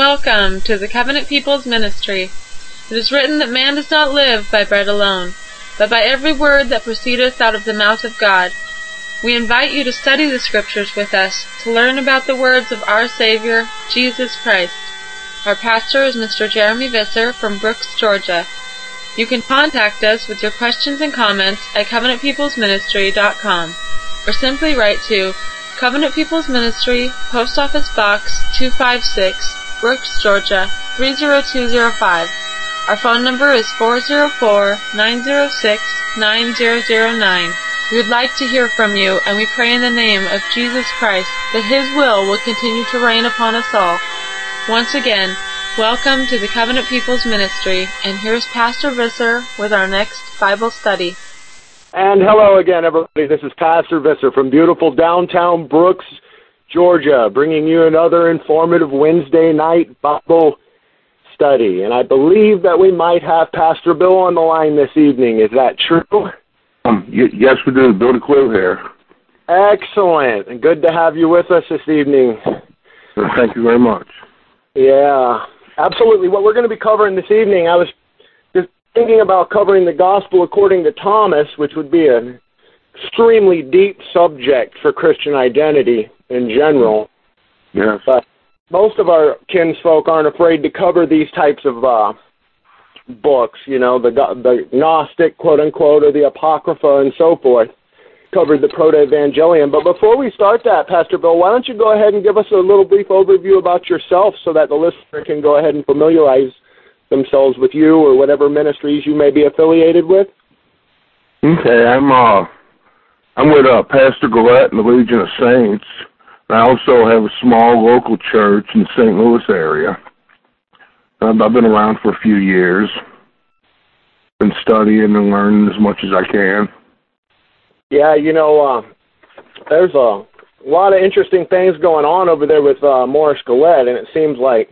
Welcome to the Covenant People's Ministry. It is written that man does not live by bread alone, but by every word that proceedeth out of the mouth of God. We invite you to study the Scriptures with us to learn about the words of our Savior, Jesus Christ. Our pastor is Mr. Jeromy Visser from Brooks, Georgia. You can contact us with your questions and comments at covenantpeoplesministry.com or simply write to Covenant People's Ministry, Post Office Box 256, Brooks, Georgia 30205. Our phone number is 404-906-9009. We would like to hear from you and we pray in the name of Jesus Christ that His will will continue to reign upon us all. Once again, welcome to the Covenant People's Ministry and here's Pastor Visser with our next Bible study. And hello again, everybody. This is Pastor Visser from beautiful downtown Brooks, Georgia, bringing you another informative Wednesday night Bible study. And I believe that we might have Pastor Bill on the line this evening. Is that true? Um, yes, we do. Bill DeClue here. Excellent. And good to have you with us this evening. Thank you very much. Yeah, absolutely. What we're going to be covering this evening, I was just thinking about covering the gospel according to Thomas, which would be an extremely deep subject for Christian identity in general. Yes. But most of our kinsfolk aren't afraid to cover these types of uh, books, you know, the the Gnostic, quote unquote, or the Apocrypha and so forth. Covered the Proto-Evangelium. But before we start that, Pastor Bill, why don't you go ahead and give us a little brief overview about yourself so that the listener can go ahead and familiarize themselves with you or whatever ministries you may be affiliated with? Okay, I'm uh, I'm with uh, Pastor Gullett in the Legion of Saints. I also have a small local church in the St. Louis area. Um, I've been around for a few years. Been studying and learning as much as I can. Yeah, you know, uh, there's a lot of interesting things going on over there with uh, Morris Gullett, and it seems like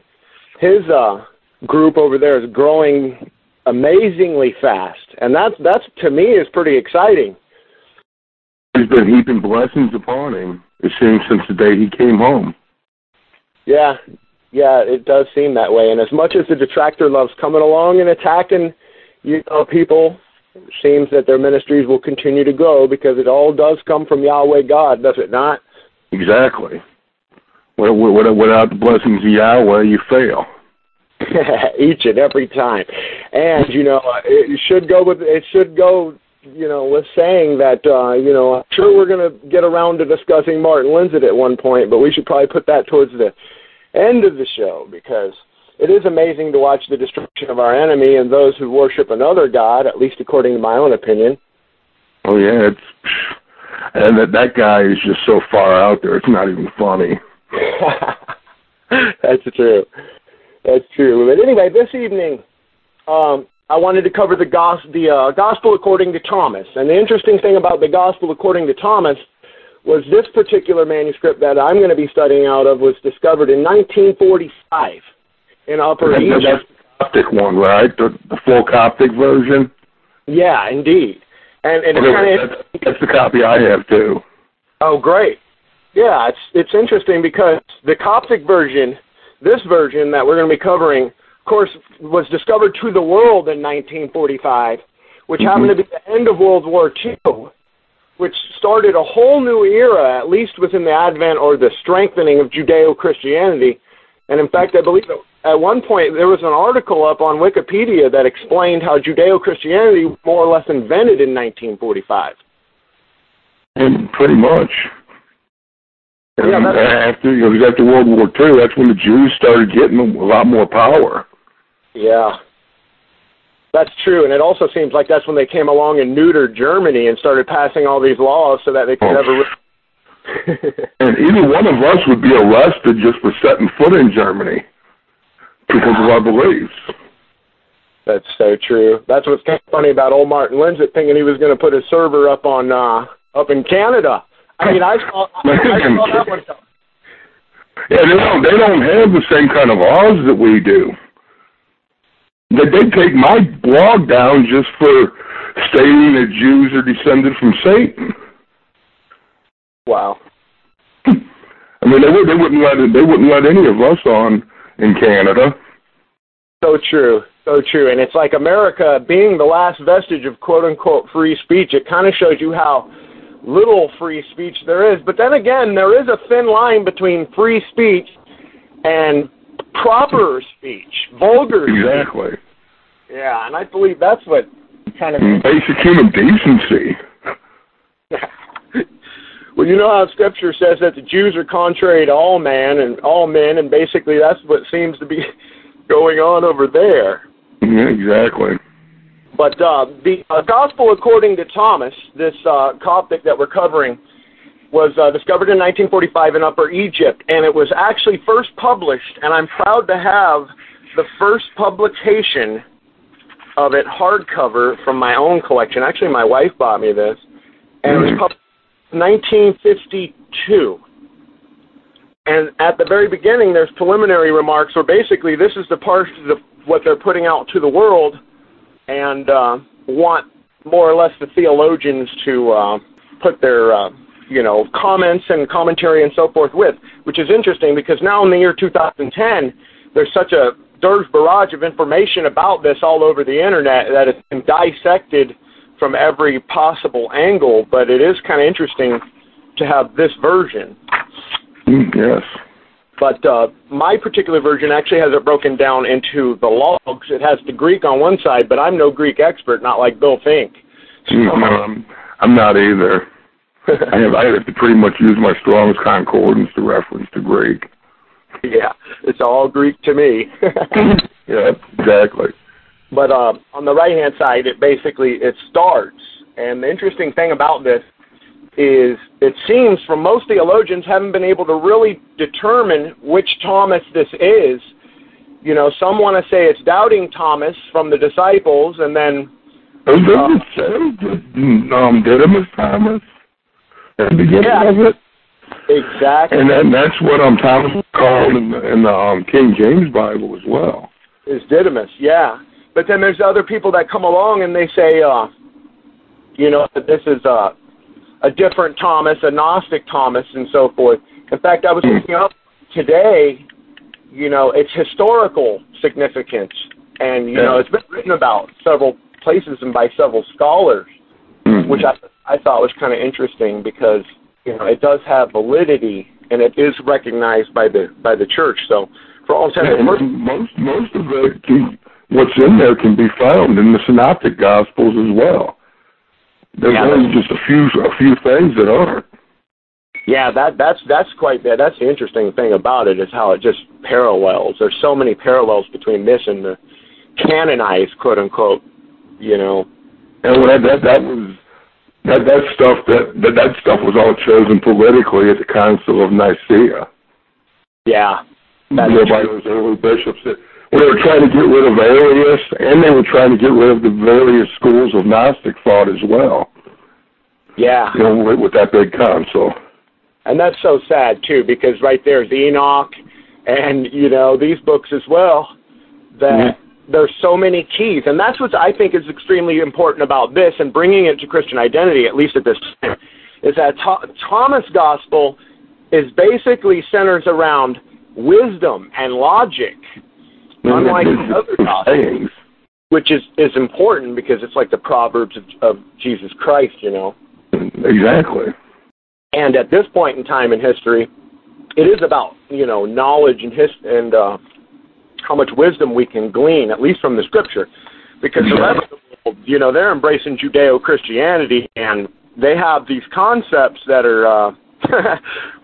his uh, group over there is growing amazingly fast, and that's that's to me is pretty exciting. He's been heaping blessings upon him. It seems since the day he came home. Yeah, yeah, it does seem that way. And as much as the detractor loves coming along and attacking, you know, people, it seems that their ministries will continue to grow because it all does come from Yahweh God, does it not? Exactly. Without without the blessings of Yahweh, you fail. Each and every time, and you know, it should go with it should go you know, with saying that, uh, you know, I'm sure we're going to get around to discussing Martin Lindstedt at one point, but we should probably put that towards the end of the show because it is amazing to watch the destruction of our enemy and those who worship another god, at least according to my own opinion. Oh yeah, it's and that that guy is just so far out there. It's not even funny. That's true. That's true. But anyway, this evening, um, I wanted to cover the, gos- the uh, Gospel according to Thomas. And the interesting thing about the Gospel according to Thomas was this particular manuscript that I'm going to be studying out of was discovered in 1945 in Upper That- Egypt. That's the Coptic one, right? The, the full Coptic version. Yeah, indeed. And, and it's Okay, kind of that's, that's the copy I have too. Oh, great. Yeah, it's it's interesting because the Coptic version, this version that we're going to be covering, course, was discovered to the world in 1945, which Mhm. happened to be the end of World War II, which started a whole new era, at least within the advent or the strengthening of Judeo-Christianity. And in fact, I believe at one point there was an article up on Wikipedia that explained how Judeo-Christianity more or less invented in 1945. And pretty much. And Yeah, after you know, after World War II, that's when the Jews started getting a lot more power. Yeah. That's true, and it also seems like that's when they came along and neutered Germany and started passing all these laws so that they could Oh. never. And either one of us would be arrested just for setting foot in Germany because of our beliefs. that's so true. That's what's kind of funny about old Martin Lindstedt thinking he was going to put his server up on uh up in Canada. I mean, I saw, I, I saw that one. coming. Yeah, they don't they don't have the same kind of laws that we do. They they take my blog down just for stating that Jews are descended from Satan. Wow. I mean, they would they wouldn't let they wouldn't let any of us on in Canada. So true, so true. And it's like America being the last vestige of quote unquote free speech. It kind of shows you how little free speech there is. But then again, there is a thin line between free speech and proper speech, vulgar Exactly. speech. Yeah, and I believe that's what kind of Basic human decency. well, you know how Scripture says that the Jews are contrary to all man and all men, and basically that's what seems to be going on over there. Yeah, exactly. But uh, the uh, Gospel according to Thomas, this uh, Coptic that we're covering, was uh, discovered in 1945 in Upper Egypt, and it was actually first published, and I'm proud to have the first publication of it hardcover from my own collection. Actually, my wife bought me this, and it was Mhm. published in 1952. And at the very beginning, there's preliminary remarks where basically this is the part of the, what they're putting out to the world, and uh, want more or less the theologians to uh, put their uh, you know comments and commentary and so forth with, which is interesting because now in the year 2010, there's such a there's barrage of information about this all over the internet that it's been dissected from every possible angle. But it is kind of interesting to have this version. Mm, Yes. But uh, my particular version actually has it broken down into the logs. It has the Greek on one side, but I'm no Greek expert, not like Bill Finck. Mm, No, I'm, I'm not either. I have I have to pretty much use my Strong's Concordance to reference to Greek. yeah, it's all Greek to me. Yeah, exactly. But uh, on the right hand side, it basically it starts. And the interesting thing about this is it seems from most theologians haven't been able to really determine which Thomas this is. You know, some want to say it's doubting Thomas from the disciples, and then Oh, say um, Didymus Thomas at the beginning Yeah. of it? exactly And then that's what um Thomas called in the, in the um, King James Bible as well. is Didymus, yeah. But then there's other people that come along and they say, uh, you know, that this is uh, a different Thomas, a Gnostic Thomas, and so forth. In fact, I was looking up today, you know, its historical significance, and you know, it's been written about several places and by several scholars, Mhm. which I I thought was kind of interesting because you know it does have validity and it is recognized by the by the church. So for all intents and And most most of it can, what's in there can be found in the Synoptic Gospels as well. There's Yeah, only just a few a few things that aren't. Yeah, that that's that's quite that. That's the interesting thing about it is how it just parallels. There's so many parallels between this and the canonized quote unquote. You know. And that that that was that that stuff that that, that stuff was all chosen politically at the Council of Nicaea. Yeah. That's Whereby those early bishops that when they were trying to get rid of Arius and they were trying to get rid of the various schools of Gnostic thought as well. Yeah. You know, with, with that big council. And that's so sad too, because right there's Enoch, and you know these books as well. That mm-hmm. There's so many keys, and that's what I think is extremely important about this and bringing it to Christian identity, at least at this time, is that Tho- Thomas Gospel is basically centers around wisdom and logic, unlike the other gospels, which is is important because it's like the proverbs of, of Jesus Christ, you know. Exactly. And at this point in time in history, it is about you know knowledge and his and uh, how much wisdom we can glean, at least from the scripture, because the rest of the world, you know, they're embracing Judeo-Christianity and they have these concepts that are uh,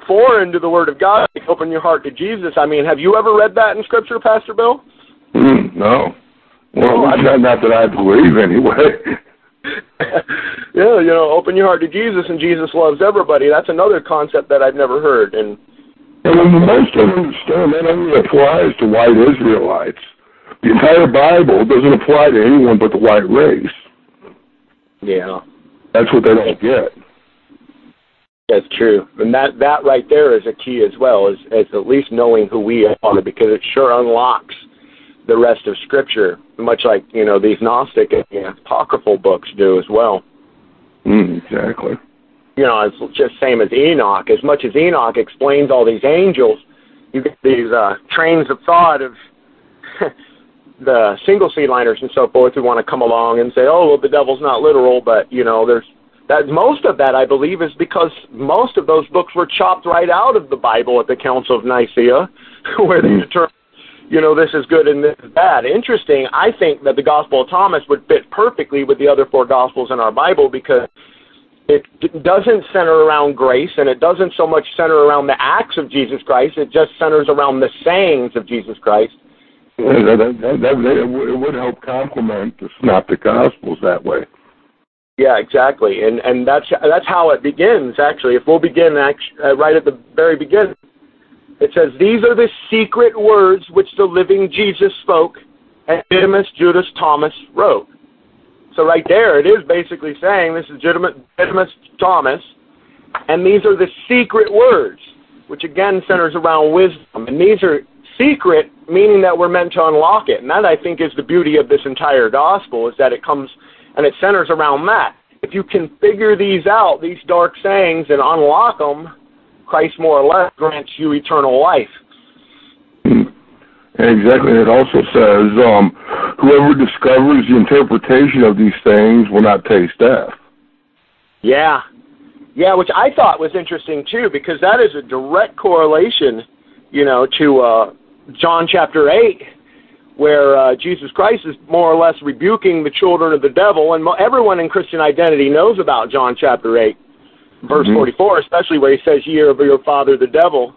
foreign to the Word of God. Like open your heart to Jesus. I mean, have you ever read that in Scripture, Pastor Bill? Mm, no. Well, Oh, not, not that I believe anyway. yeah, you know, open your heart to Jesus, and Jesus loves everybody. That's another concept that I've never heard. And And when most don't understand, that only applies to white Israelites. The entire Bible doesn't apply to anyone but the white race. yeah, That's what they don't get. That's true, and that that right there is a key as well, is, is at least knowing who we are, because it sure unlocks the rest of Scripture, much like you know these Gnostic and apocryphal books do as well. Mm, exactly. You know, it's just same as Enoch. As much as Enoch explains all these angels, you get these uh, trains of thought of the single seedliners and so forth who want to come along and say, oh, well, the devil's not literal, but you know, there's that most of that I believe is because most of those books were chopped right out of the Bible at the Council of Nicaea, where they determined, you know, this is good and this is bad. Interesting. I think that the Gospel of Thomas would fit perfectly with the other four Gospels in our Bible because it doesn't center around grace and it doesn't so much center around the acts of Jesus Christ. It just centers around the sayings of Jesus Christ. That, that, that, it would help complement the synoptic gospels that way. Yeah, exactly, and and that's that's how it begins. Actually, if we'll begin actually, uh, right at the very beginning, it says, "These are the secret words which the living Jesus spoke, and Didymus Judas Thomas wrote." So right there, it is basically saying this is Didymus Thomas, and these are the secret words, which again centers around wisdom, and these are secret, meaning that we're meant to unlock it, and that I think is the beauty of this entire gospel is that it comes and it centers around that. If you can figure these out, these dark sayings, and unlock them, Christ more or less grants you eternal life. Exactly. It also says, um, whoever discovers the interpretation of these things will not taste death. Yeah. Yeah, which I thought was interesting too, because that is a direct correlation, you know, to uh, John chapter 8, where uh, Jesus Christ is more or less rebuking the children of the devil, and everyone in Christian identity knows about John chapter 8, verse mm-hmm. 44, especially where he says, Ye are of your father the devil.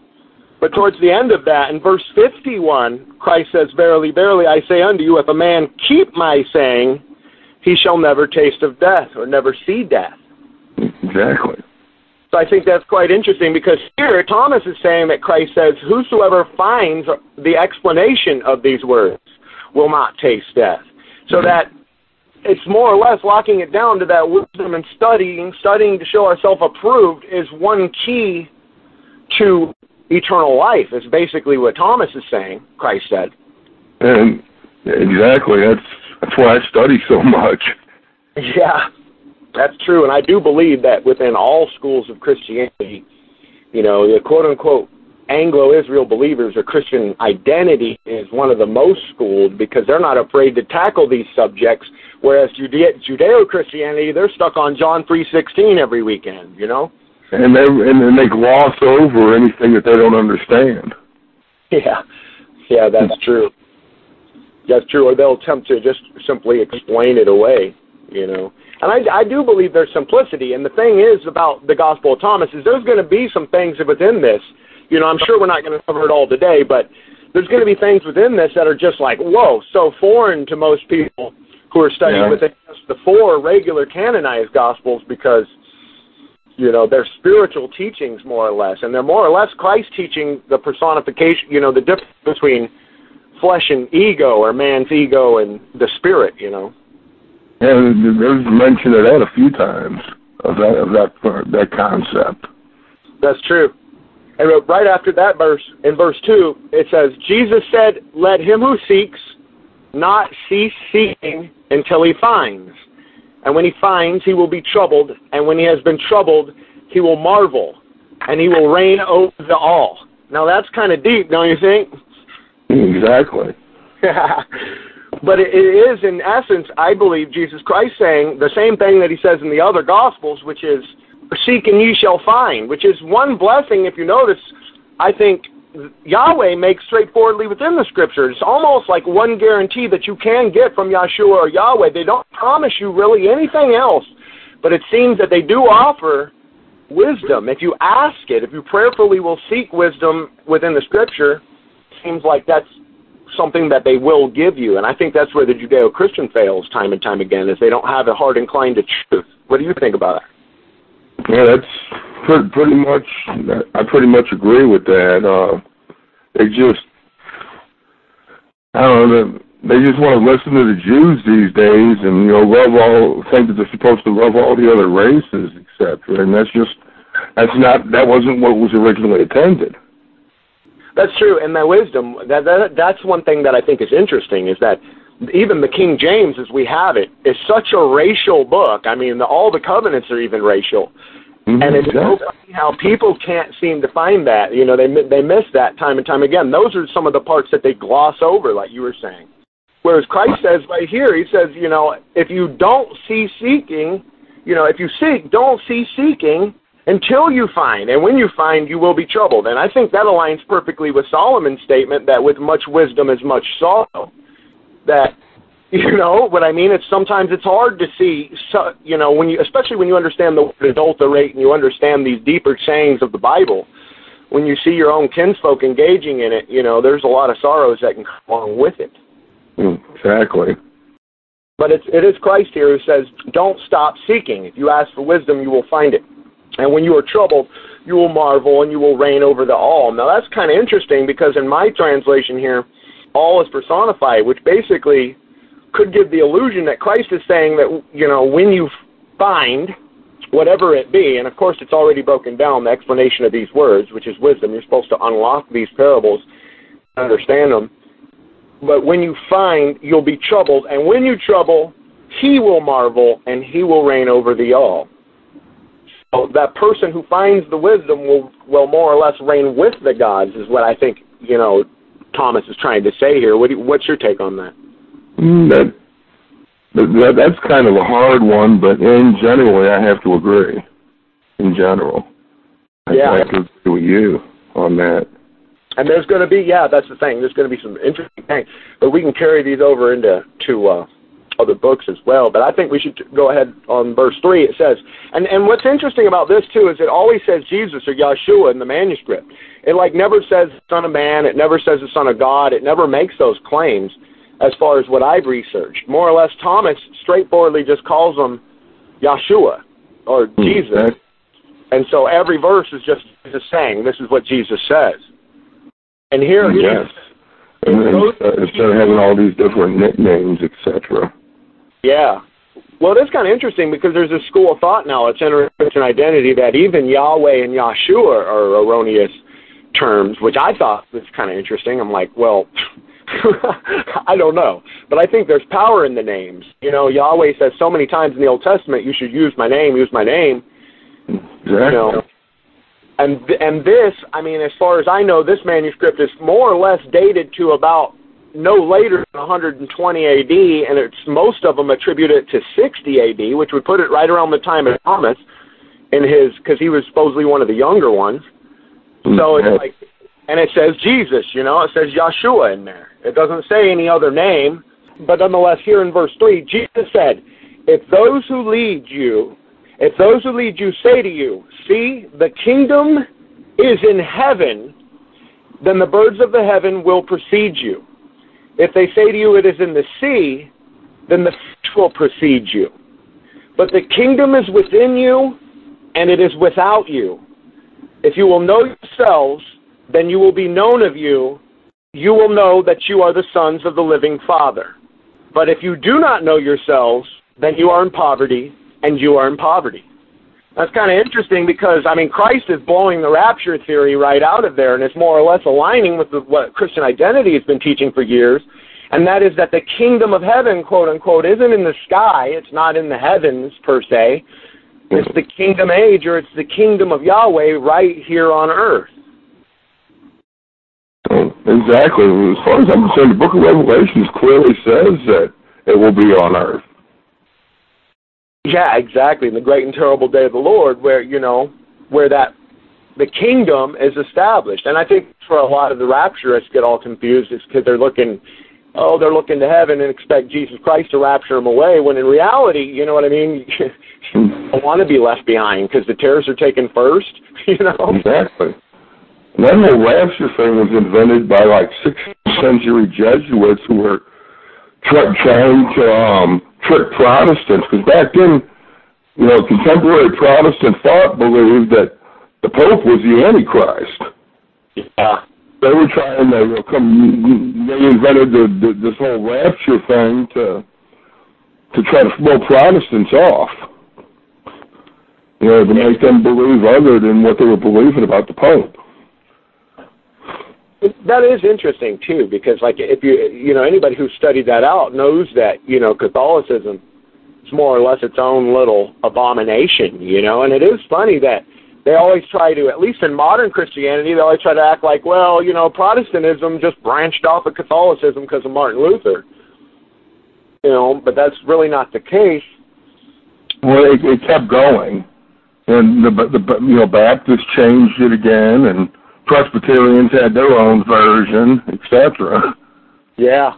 But towards the end of that, in verse 51, Christ says, Verily, verily, I say unto you, if a man keep my saying, he shall never taste of death or never see death. Exactly. So I think that's quite interesting because here Thomas is saying that Christ says, Whosoever finds the explanation of these words will not taste death. So mm-hmm. that it's more or less locking it down to that wisdom and studying, studying to show ourselves approved is one key to eternal life, is basically what Thomas is saying, Christ said. And exactly. That's that's why I study so much. Yeah. That's true, and I do believe that within all schools of Christianity, you know, the quote unquote Anglo-Israel believers or Christian identity is one of the most schooled because they're not afraid to tackle these subjects. Whereas Judeo-Christianity, they're stuck on John three sixteen every weekend. You know. And they and then they gloss over anything that they don't understand. Yeah, yeah, that's hmm. true. That's true. Or they'll attempt to just simply explain it away. You know. And I, I do believe there's simplicity. And the thing is about the Gospel of Thomas is there's going to be some things within this. You know, I'm sure we're not going to cover it all today, but there's going to be things within this that are just like, whoa, so foreign to most people who are studying yeah. within just the four regular canonized Gospels because, you know, they're spiritual teachings more or less. And they're more or less Christ teaching the personification, you know, the difference between flesh and ego or man's ego and the spirit, you know. And there's mention of that a few times of that of that that concept. That's true. And right after that verse, in verse two, it says, "Jesus said, Let him who seeks not cease seeking until he finds. And when he finds, he will be troubled. And when he has been troubled, he will marvel, and he will reign over the all." Now that's kind of deep, don't you think? Exactly. But it is, in essence, I believe, Jesus Christ saying the same thing that he says in the other Gospels, which is, Seek and ye shall find, which is one blessing, if you notice, I think Yahweh makes straightforwardly within the Scriptures. It's almost like one guarantee that you can get from Yahshua or Yahweh. They don't promise you really anything else, but it seems that they do offer wisdom. If you ask it, if you prayerfully will seek wisdom within the Scripture, seems like that's something that they will give you. And I think that's where the Judeo Christian fails time and time again, is they don't have a heart inclined to truth. What do you think about that? Yeah, that's pretty, pretty much. I pretty much agree with that. Uh, they just, I don't know. They just want to listen to the Jews these days, and you know, love all. Think that they're supposed to love all the other races, etc. And that's just, that's not. That wasn't what was originally intended. That's true, and that wisdom that, that that's one thing that I think is interesting is that even the King James, as we have it, is such a racial book. I mean, the, all the covenants are even racial, Mm-hmm. And it's so funny how people can't seem to find that. You know, they they miss that time and time again. Those are some of the parts that they gloss over, like you were saying. Whereas Christ says right here, he says, you know, if you don't see seeking, you know, if you seek, don't see seeking until you find. And when you find, you will be troubled. And I think that aligns perfectly with Solomon's statement that with much wisdom is much sorrow. That you know what I mean? It's sometimes it's hard to see, you know, when you, especially when you understand the word adulterate and you understand these deeper sayings of the Bible. When you see your own kinsfolk engaging in it, you know, there's a lot of sorrows that can come along with it. Hmm, exactly. But it's it is Christ here who says, "Don't stop seeking. If you ask for wisdom, you will find it. And when you are troubled, you will marvel and you will reign over the all." Now that's kind of interesting because in my translation here, all is personified, which basically could give the illusion that Christ is saying that, you know, when you find whatever it be, and of course it's already broken down, the explanation of these words, which is wisdom. You're supposed to unlock these parables, and understand them. But when you find, you'll be troubled, and when you trouble, he will marvel, and he will reign over the all. So that person who finds the wisdom will, will more or less reign with the gods, is what I think, you know, Thomas is trying to say here. What do, what's your take on that? Mm, that, that that's kind of a hard one, but in general, I have to agree. In general, yeah, I have to agree with you on that. And there's going to be, yeah, that's the thing. There's going to be some interesting things, but we can carry these over into to uh, other books as well. But I think we should go ahead on verse three. It says, and and what's interesting about this too is it always says Jesus or Yeshua in the manuscript. It like never says Son of Man. It never says the Son of God. It never makes those claims as far as what I've researched. More or less, Thomas straightforwardly just calls him Yeshua or Hmm, Jesus. that- And so every verse is just Jesus saying, this is what Jesus says. And here, Yes. And then, uh, instead of having all these different nicknames, etc. yeah. Well, it is kind of interesting because there's a school of thought now that's entering Christian identity that even Yahweh and Yahshua are erroneous terms, which I thought was kind of interesting. I'm like, well, I don't know, but I think there's power in the names. You know, Yahweh says so many times in the Old Testament, "You should use my name, use my name." Exactly. You know, and and this, I mean, as far as I know, this manuscript is more or less dated to about no later than 120 AD, and it's most of them attribute it to 60 AD, which would put it right around the time of Thomas, in his because he was supposedly one of the younger ones. So it's mm-hmm. like, and it says Jesus, you know, it says Yeshua in there. It doesn't say any other name, but nonetheless, here in verse three, Jesus said, "If those who lead you, if those who lead you say to you, see, the kingdom is in heaven, then the birds of the heaven will precede you. If they say to you, it is in the sea, then the fish will precede you. But the kingdom is within you, and it is without you. If you will know yourselves, then you will be known of you. You will know that you are the sons of the living Father. But if you do not know yourselves, then you are in poverty, and you are in poverty. That's kind of interesting because, I mean, Christ is blowing the rapture theory right out of there, and it's more or less aligning with the, what Christian identity has been teaching for years, and that is that the kingdom of heaven, quote unquote, isn't in the sky. It's not in the heavens, per se. It's the kingdom age, or it's the kingdom of Yahweh right here on earth. Exactly. As far as I'm concerned, the book of Revelations clearly says that it will be on earth. Yeah, exactly. In the great and terrible day of the Lord, where you know, where that the kingdom is established, and I think for a lot of the rapturists get all confused is because they're looking, oh, they're looking to heaven and expect Jesus Christ to rapture them away. When in reality, you know what I mean, you don't want to be left behind because the terrorists are taken first. You know. Exactly. And that whole rapture thing was invented by like 16th century Jesuits who were try, trying to um, trick Protestants. Because back then, you know, contemporary Protestant thought believed that the Pope was the Antichrist. Yeah. They were trying to you know, come. They invented the, the, this whole rapture thing to to try to blow Protestants off. You know, to make them believe other than what they were believing about the Pope. That is interesting too, because like if you you know anybody who studied that out knows that you know Catholicism is more or less its own little abomination, you know. And it is funny that they always try to, at least in modern Christianity, they always try to act like, well, you know, Protestantism just branched off of Catholicism because of Martin Luther. You know, but that's really not the case. Well, it, it kept going, and the, the you know Baptists changed it again, and Presbyterians had their own version, etc. Yeah,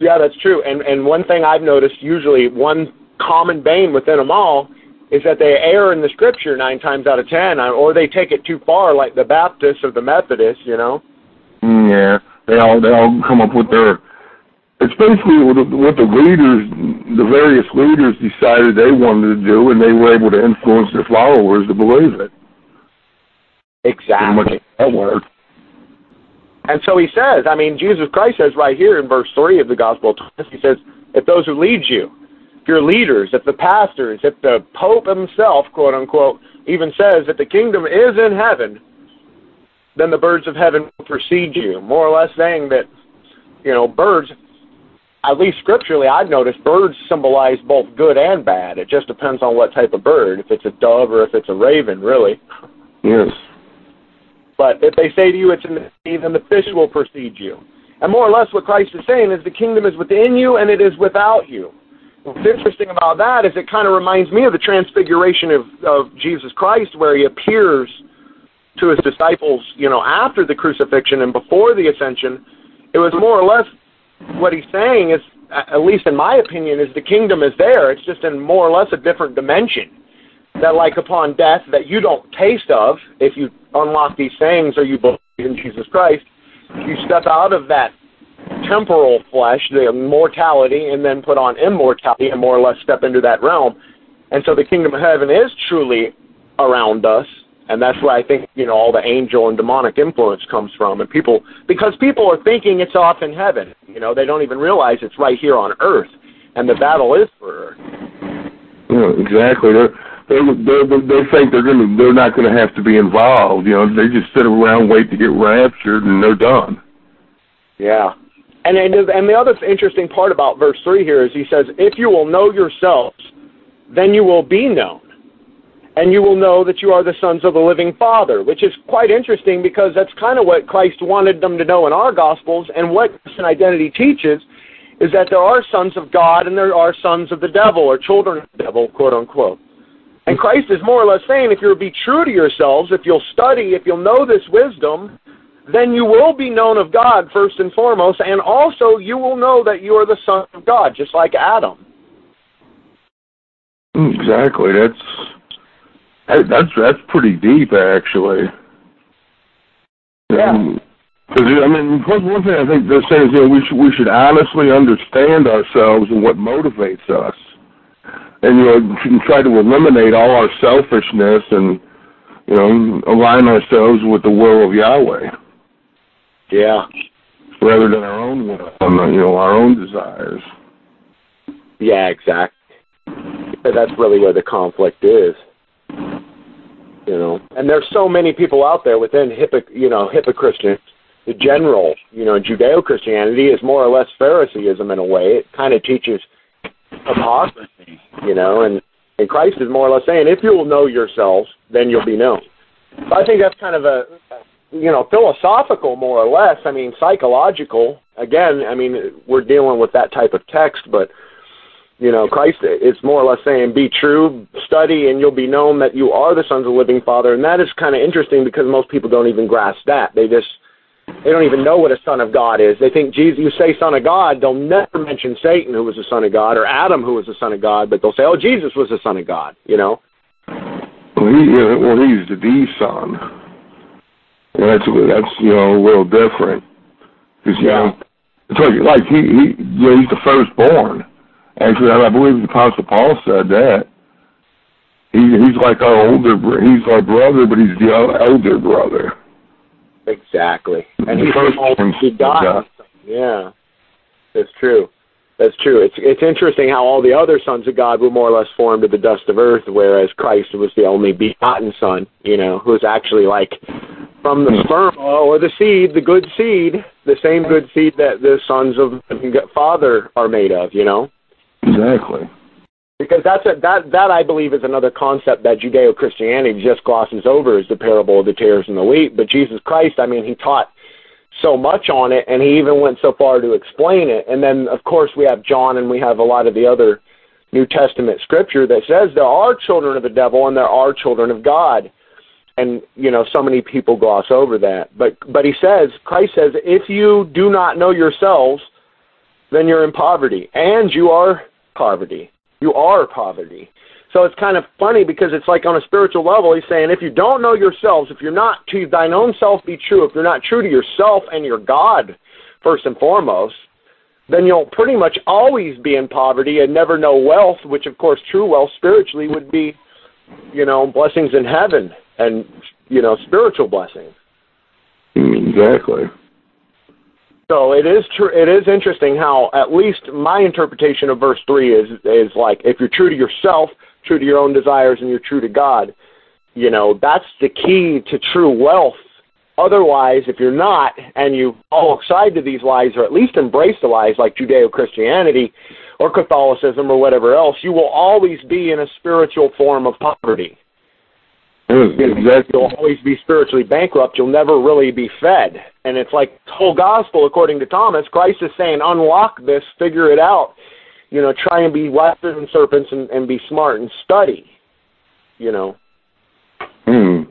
yeah, that's true. And and one thing I've noticed, usually one common bane within them all, is that they err in the Scripture nine times out of ten, uh, or they take it too far, like the Baptists or the Methodists. You know. Mm, yeah, they all they all come up with their. It's basically what the, what the leaders, the various leaders, decided they wanted to do, and they were able to influence their followers to believe it. Exactly. That worked. And so he says, I mean, Jesus Christ says right here in verse 3 of the Gospel of Thomas, he says, if those who lead you, if your leaders, if the pastors, if the Pope himself, quote unquote, even says that the kingdom is in heaven, then the birds of heaven will precede you. More or less saying that, you know, birds, at least scripturally, I've noticed birds symbolize both good and bad. It just depends on what type of bird, if it's a dove or if it's a raven, really. Yes. But if they say to you it's in the sea, then the fish will precede you. And more or less what Christ is saying is the kingdom is within you and it is without you. What's interesting about that is it kind of reminds me of the transfiguration of, of Jesus Christ where he appears to his disciples, you know, after the crucifixion and before the ascension. It was more or less what he's saying is, at least in my opinion, is the kingdom is there. It's just in more or less a different dimension that like upon death that you don't taste of if you unlock these things or you believe in Jesus Christ, you step out of that temporal flesh, the mortality, and then put on immortality and more or less step into that realm. And so the kingdom of heaven is truly around us. And that's where I think, you know, all the angel and demonic influence comes from. And people, because people are thinking it's off in heaven, you know, they don't even realize it's right here on earth. And the battle is for earth. Yeah, exactly. They're, they they they think they're gonna they're not gonna have to be involved. You know, they just sit around wait to get raptured and they're done. Yeah, and and and the other interesting part about verse three here is he says, "If you will know yourselves, then you will be known, and you will know that you are the sons of the living Father." Which is quite interesting because that's kind of what Christ wanted them to know in our Gospels, and what Christian identity teaches is that there are sons of God and there are sons of the devil or children of the devil, quote unquote. And Christ is more or less saying if you'll be true to yourselves, if you'll study, if you'll know this wisdom, then you will be known of God first and foremost, and also you will know that you are the Son of God, just like Adam. Exactly. That's that's that's pretty deep, actually. Yeah. Because I mean, one thing I think they're saying is, you know, we should we should honestly understand ourselves and what motivates us and you know try to eliminate all our selfishness and you know align ourselves with the will of Yahweh. Yeah. Rather than our own will, you know, our own desires. Yeah, exactly. That's really where the conflict is. You know, and there's so many people out there within hypoc, you know, hypocrite. The general, you know, Judeo-Christianity is more or less Phariseeism in a way. It kind of teaches hypocrisy, you know, and, and Christ is more or less saying, if you will know yourselves, then you'll be known. So I think that's kind of a, you know, philosophical more or less. I mean, psychological. Again, I mean, we're dealing with that type of text, but you know, Christ is more or less saying, be true, study, and you'll be known that you are the sons of the living Father. And that is kind of interesting because most people don't even grasp that. They just they don't even know what a son of God is. They think Jesus, you say son of God, they'll never mention Satan, who was a son of God, or Adam, who was a son of God, but they'll say, oh, Jesus was a son of God, you know? Well, he, well he's the son. And that's, that's, you know, a little different. Cause, you yeah. know, it's like, like he, he, you know, he's the firstborn. Actually, I believe the Apostle Paul said that. He, he's like our older, he's our brother, but he's the elder brother. Exactly. And the he died. Yeah. That's true. That's true. It's it's interesting how all the other sons of God were more or less formed of the dust of earth, whereas Christ was the only begotten son, you know, who's actually like from the sperm or the seed, the good seed, the same good seed that the sons of the Father are made of, you know. Exactly. Because that's a, that that I believe is another concept that Judeo Christianity just glosses over is the parable of the tares and the wheat. But Jesus Christ, I mean, he taught so much on it, and he even went so far to explain it. And then, of course, we have John, and we have a lot of the other New Testament scripture that says there are children of the devil and there are children of God. And you know, so many people gloss over that. But but he says, Christ says, if you do not know yourselves, then you're in poverty, and you are poverty. You are poverty. So it's kind of funny because it's like on a spiritual level, he's saying, if you don't know yourselves, if you're not to thine own self be true, if you're not true to yourself and your God, first and foremost, then you'll pretty much always be in poverty and never know wealth, which of course true wealth spiritually would be, you know, blessings in heaven and, you know, spiritual blessings. Exactly. So it is true. It is interesting how, at least my interpretation of verse three is is like if you're true to yourself, true to your own desires, and you're true to God, you know that's the key to true wealth. Otherwise, if you're not, and you fall side to these lies, or at least embrace the lies like Judeo-Christianity or Catholicism or whatever else, you will always be in a spiritual form of poverty. Exactly. You'll always be spiritually bankrupt. You'll never really be fed. And it's like the whole gospel, according to Thomas, Christ is saying, unlock this, figure it out. You know, try and be wiser than serpents and, and be smart and study. You know. Hmm.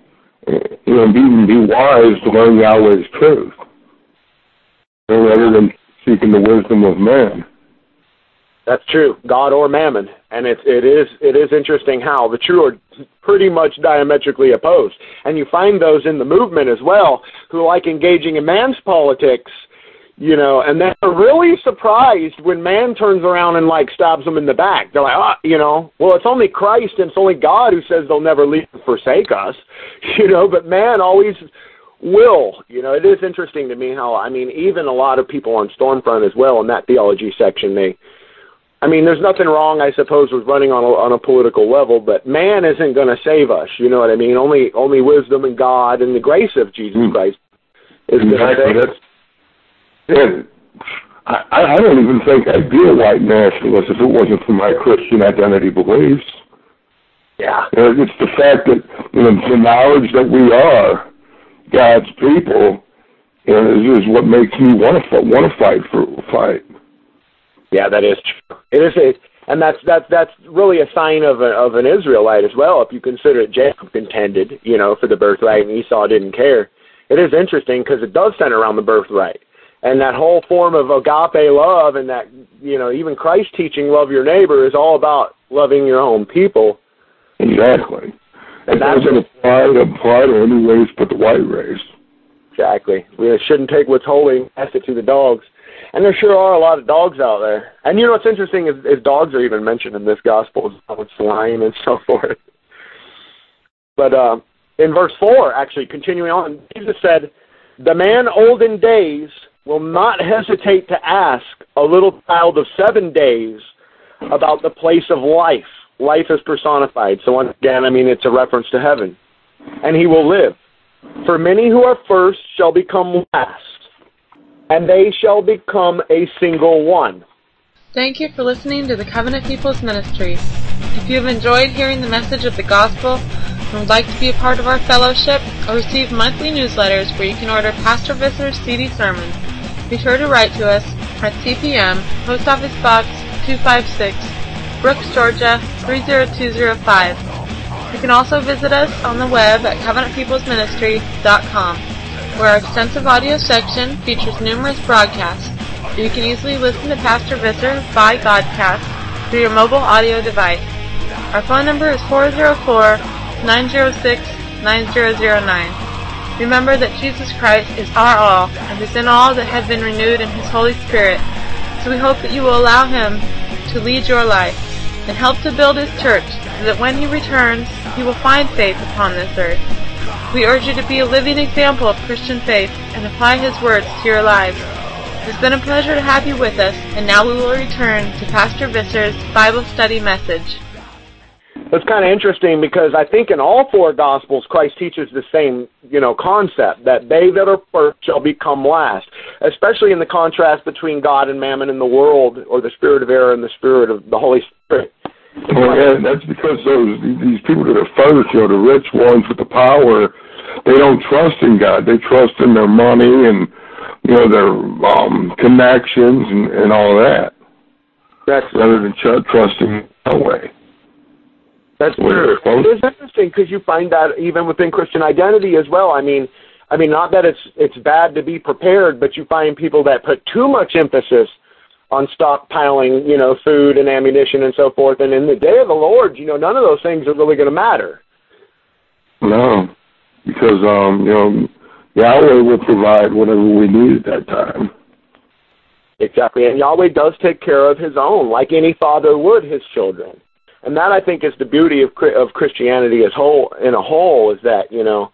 You know, be, be wise to learn Yahweh's truth. Rather than seeking the wisdom of man. That's true, God or mammon, and it's it is it is interesting how the two are pretty much diametrically opposed, and you find those in the movement as well who like engaging in man's politics, you know, and they're really surprised when man turns around and like stabs them in the back. They're like, ah, you know, well it's only Christ and it's only God who says they'll never leave and forsake us, you know, but man always will. You know, it is interesting to me how I mean even a lot of people on Stormfront as well in that theology section they I mean, there's nothing wrong, I suppose, with running on a, on a political level, but man isn't going to save us. You know what I mean? Only only wisdom and God and the grace of Jesus mm. Christ is going to save us. I, I don't even think I'd be a white nationalist if it wasn't for my Christian identity beliefs. Yeah, you know, it's the fact that you know, the knowledge that we are God's people, you know, is, is what makes me want to want to fight for fight. Yeah, that is true. It is a, and that's that's that's really a sign of a, of an Israelite as well. If you consider it, Jacob contended, you know, for the birthright, and Esau didn't care. It is interesting because it does center around the birthright, and that whole form of agape love, and that you know, even Christ teaching love your neighbor is all about loving your own people. Exactly. And that's doesn't apply, apply to any race but the white race. Exactly. We shouldn't take what's holy and pass it to the dogs. And there sure are a lot of dogs out there. And you know what's interesting is, is dogs are even mentioned in this gospel with swine and so forth. But uh, in verse 4, actually, continuing on, Jesus said, The man old in days will not hesitate to ask a little child of seven days about the place of life. Life is personified. So, once again, I mean, it's a reference to heaven. And he will live. For many who are first shall become last and they shall become a single one. Thank you for listening to the Covenant People's Ministry. If you have enjoyed hearing the message of the gospel and would like to be a part of our fellowship or receive monthly newsletters where you can order Pastor Visser's CD sermons, be sure to write to us at CPM, Post Office Box 256, Brooks, Georgia 30205. You can also visit us on the web at covenantpeoplesministry.com where our extensive audio section features numerous broadcasts. You can easily listen to Pastor Visser by Godcast through your mobile audio device. Our phone number is 404-906-9009. Remember that Jesus Christ is our all and is in all that have been renewed in His Holy Spirit. So we hope that you will allow Him to lead your life and help to build His church so that when He returns, He will find faith upon this earth. We urge you to be a living example of Christian faith and apply His words to your lives. It's been a pleasure to have you with us, and now we will return to Pastor Visser's Bible study message. It's kind of interesting because I think in all four Gospels, Christ teaches the same, you know, concept that they that are first shall become last. Especially in the contrast between God and Mammon in the world, or the spirit of error and the spirit of the Holy Spirit Well, yeah, that's because those these people that are first, you know, the rich ones with the power, they don't trust in God. They trust in their money and you know their um connections and, and all that. That's rather than ch- trusting Yahweh. That's true. It is interesting because you find that even within Christian identity as well. I mean, I mean, not that it's it's bad to be prepared, but you find people that put too much emphasis on stockpiling, you know, food and ammunition and so forth. And in the day of the Lord, you know, none of those things are really going to matter. No, because um, you know, Yahweh will provide whatever we need at that time. Exactly, and Yahweh does take care of His own, like any father would his children. And that I think is the beauty of of Christianity as whole in a whole is that you know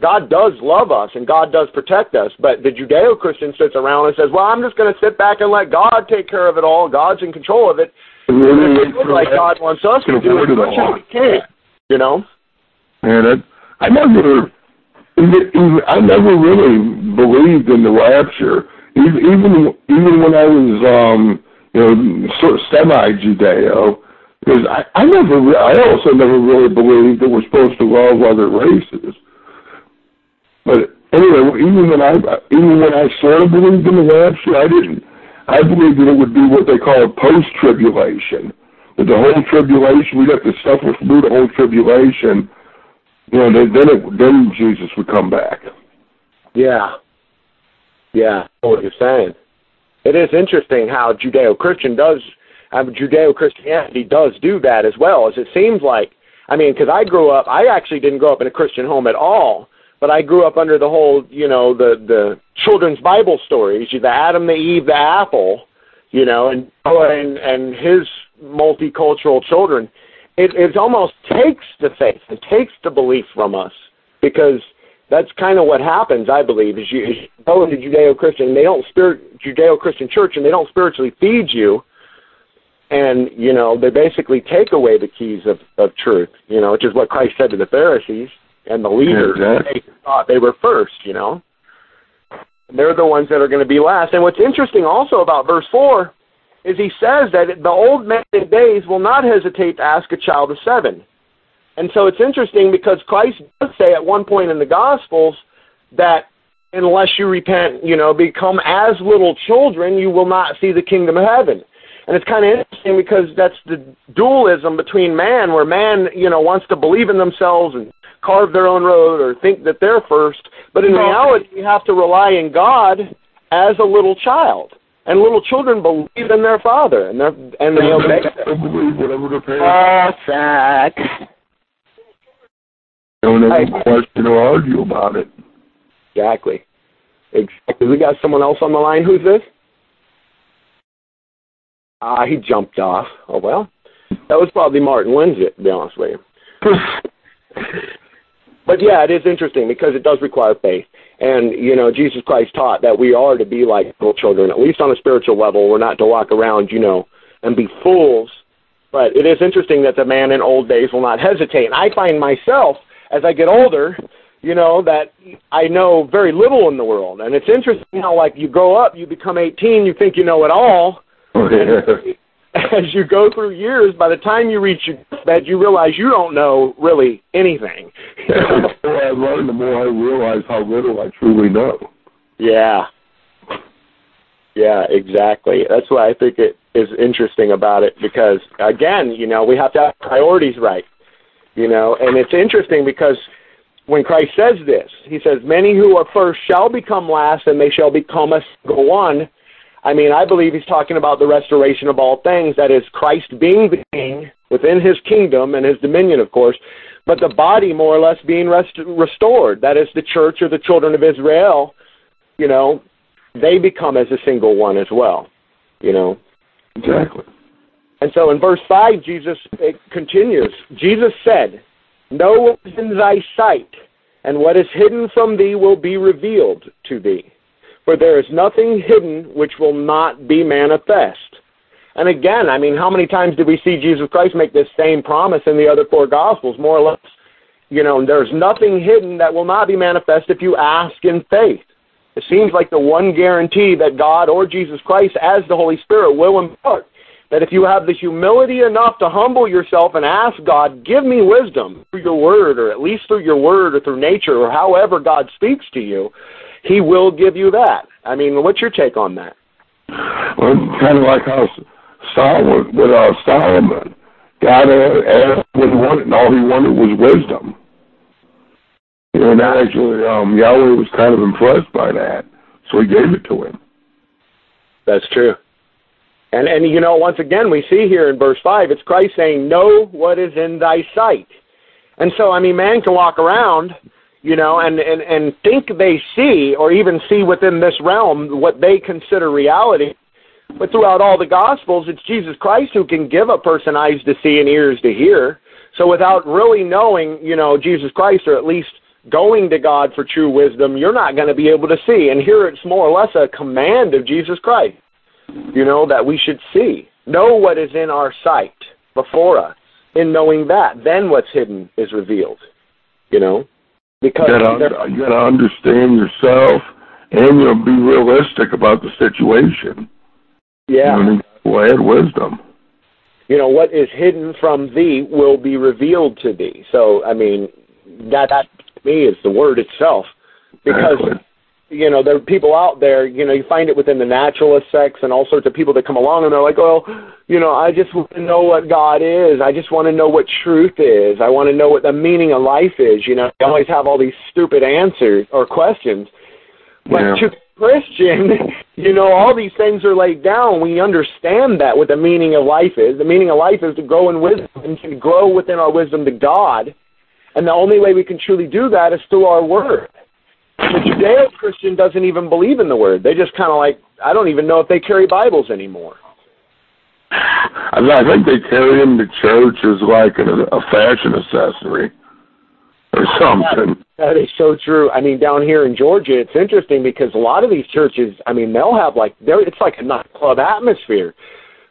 God does love us and God does protect us, but the Judeo Christian sits around and says, Well, I'm just going to sit back and let God take care of it all. God's in control of it. And it feels like God wants us to do as we can. You know? And I, I never, I never really believed in the rapture. Even even when I was, um, you know, sort of semi-Judeo, because I, I never, I also never really believed that we're supposed to love other races. But anyway, even when I even when I sort of believed in the rapture, I didn't. I believed that it would be what they call post tribulation. That the whole tribulation, we'd have to suffer through the whole tribulation. You know, then then, it, then Jesus would come back. Yeah. Yeah, what you're saying. It is interesting how Judeo-Christian does, uh, Judeo-Christianity does do that as well. As it seems like, I mean, because I grew up, I actually didn't grow up in a Christian home at all but I grew up under the whole, you know, the the children's Bible stories, the Adam, the Eve, the apple, you know, and and and his multicultural children. It it almost takes the faith, it takes the belief from us because that's kind of what happens. I believe is you, is you go into Judeo-Christian, they don't spirit Judeo-Christian church, and they don't spiritually feed you and you know they basically take away the keys of of truth you know which is what christ said to the pharisees and the leaders exactly. they thought they were first, you know. They're the ones that are going to be last. And what's interesting also about verse 4 is he says that the old man in days will not hesitate to ask a child of seven. And so it's interesting because Christ does say at one point in the Gospels that unless you repent, you know, become as little children, you will not see the kingdom of heaven. And it's kind of interesting because that's the dualism between man, where man, you know, wants to believe in themselves and carve their own road or think that they're first. But in reality, you have to rely in God as a little child. And little children believe in their father, and they and they obey them. their parents. Oh, sucks. Don't ever question or argue about it. Exactly. Exactly. We got someone else on the line. Who's this? Ah, uh, he jumped off. Oh well, that was probably Martin Lindstedt. To be honest with you. But yeah, it is interesting because it does require faith. And, you know, Jesus Christ taught that we are to be like little children, at least on a spiritual level. We're not to walk around, you know, and be fools. But it is interesting that the man in old days will not hesitate. And I find myself, as I get older, you know, that I know very little in the world. And it's interesting how, like, you grow up, you become 18, you think you know it all. as you go through years, by the time you reach your bed, you realize you don't know really anything. the more I learn, the more I realize how little I truly know. Yeah. Yeah, exactly. That's why I think it is interesting about it because, again, you know, we have to have priorities right. You know, and it's interesting because when Christ says this, he says, Many who are first shall become last, and they shall become a single one I mean, I believe he's talking about the restoration of all things. That is, Christ being the king within his kingdom and his dominion, of course, but the body more or less being rest- restored. That is, the church or the children of Israel, you know, they become as a single one as well, you know. Exactly. And so in verse 5, Jesus it continues. Jesus said, Know what is in thy sight, and what is hidden from thee will be revealed to thee. For there is nothing hidden which will not be manifest. And again, I mean, how many times did we see Jesus Christ make this same promise in the other four Gospels? More or less, you know, there's nothing hidden that will not be manifest if you ask in faith. It seems like the one guarantee that God or Jesus Christ, as the Holy Spirit, will impart. that if you have the humility enough to humble yourself and ask God, give me wisdom through your word, or at least through your word or through nature, or however God speaks to you, He will give you that. I mean, what's your take on that? Well, kind of like how Solomon, with uh, Solomon, God asked what he wanted, and all he wanted was wisdom. You know, And actually, um, Yahweh was kind of impressed by that, so he gave it to him. That's true. And and you know, once again, we see here in verse five, it's Christ saying, "Know what is in thy sight." And so, I mean, man can walk around, you know, and and and think they see, or even see within this realm what they consider reality. But throughout all the Gospels, it's Jesus Christ who can give a person eyes to see and ears to hear. So without really knowing, you know, Jesus Christ, or at least going to God for true wisdom, you're not going to be able to see. And here it's more or less a command of Jesus Christ you know, that we should see. Know what is in our sight before us. In knowing that, then what's hidden is revealed. You know? Because you gotta, you gotta understand yourself and you'll be realistic about the situation. Yeah. You know, add wisdom. You know, what is hidden from thee will be revealed to thee. So, I mean, that, that to me is the word itself. Because Exactly you know, there are people out there, you know, you find it within the naturalist sects and all sorts of people that come along and they're like, well, you know, I just want to know what God is. I just want to know what truth is. I want to know what the meaning of life is. You know, they always have all these stupid answers or questions. But yeah. to Christian, you know, all these things are laid down. We understand that what the meaning of life is. The meaning of life is to grow in wisdom and to grow within our wisdom to God. And the only way we can truly do that is through our word. The Judeo Christian doesn't even believe in the word. They just kind of like, I don't even know if they carry Bibles anymore. I think they carry them to church as like a, a fashion accessory or something. That, that is so true. I mean, down here in Georgia, it's interesting because a lot of these churches, I mean, they'll have like, they're, it's like a nightclub atmosphere.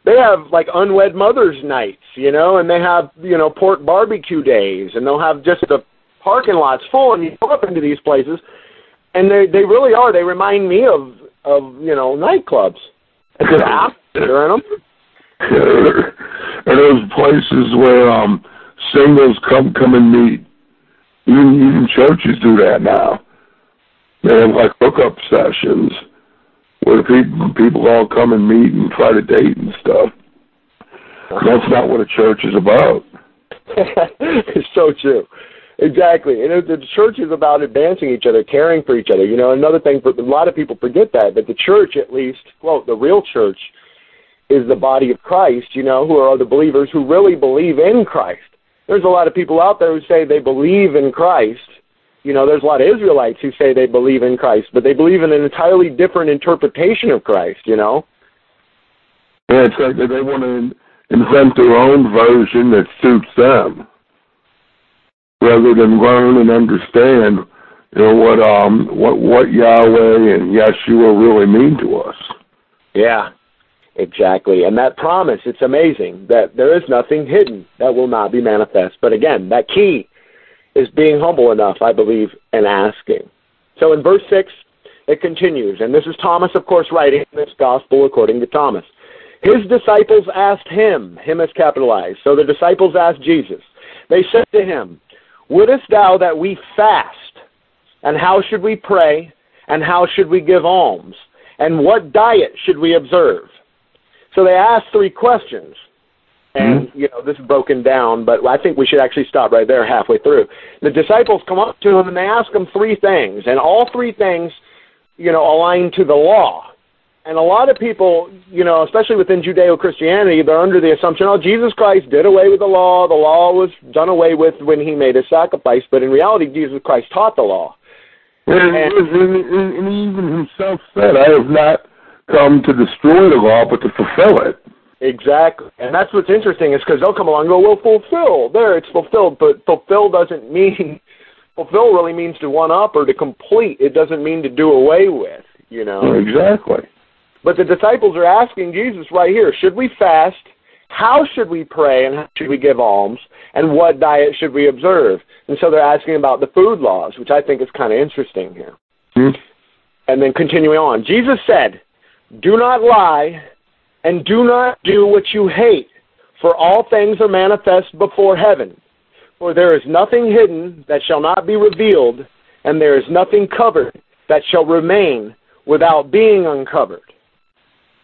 They have like unwed mothers' nights, you know, and they have, you know, pork barbecue days, and they'll have just the parking lots full, and you go up into these places, and they they really are. They remind me of of you know nightclubs. There's atmosphere in them. and those places where um singles come come and meet. Even even churches do that now. They have like hookup sessions where people people all come and meet and try to date and stuff. That's not what a church is about. it's so true. Exactly. And the church is about advancing each other, caring for each other. You know, another thing, for, a lot of people forget that, that the church, at least, quote, the real church, is the body of Christ, you know, who are the believers who really believe in Christ. There's a lot of people out there who say they believe in Christ. You know, there's a lot of Israelites who say they believe in Christ, but they believe in an entirely different interpretation of Christ, you know? Yeah, it's like they want to invent their own version that suits them rather than learn and understand, you know, what um what what Yahweh and Yeshua really mean to us. Yeah, exactly. And that promise, it's amazing that there is nothing hidden that will not be manifest. But again, that key is being humble enough, I believe, and asking. So in verse 6, it continues, and this is Thomas, of course, writing this gospel according to Thomas. His disciples asked him, him is capitalized. So the disciples asked Jesus. They said to him, Wouldest thou that we fast? And how should we pray? And how should we give alms? And what diet should we observe? So they asked three questions. And, mm-hmm. you know, this is broken down, but I think we should actually stop right there halfway through. The disciples come up to him and they ask him three things. And all three things, you know, align to the law. And a lot of people, you know, especially within Judeo Christianity, they're under the assumption, oh, Jesus Christ did away with the law. The law was done away with when he made his sacrifice. But in reality, Jesus Christ taught the law. And, and, and, and even himself said, I have not come to destroy the law, but to fulfill it. Exactly. And that's what's interesting is because they'll come along and go, well, fulfill. There, it's fulfilled. But fulfill doesn't mean, fulfill really means to one up or to complete. It doesn't mean to do away with, you know. Exactly. But the disciples are asking Jesus right here, should we fast? How should we pray and how should we give alms? And what diet should we observe? And so they're asking about the food laws, which I think is kind of interesting here. Mm-hmm. And then continuing on, Jesus said, Do not lie And do not do what you hate, for all things are manifest before heaven. For there is nothing hidden that shall not be revealed, and there is nothing covered that shall remain without being uncovered.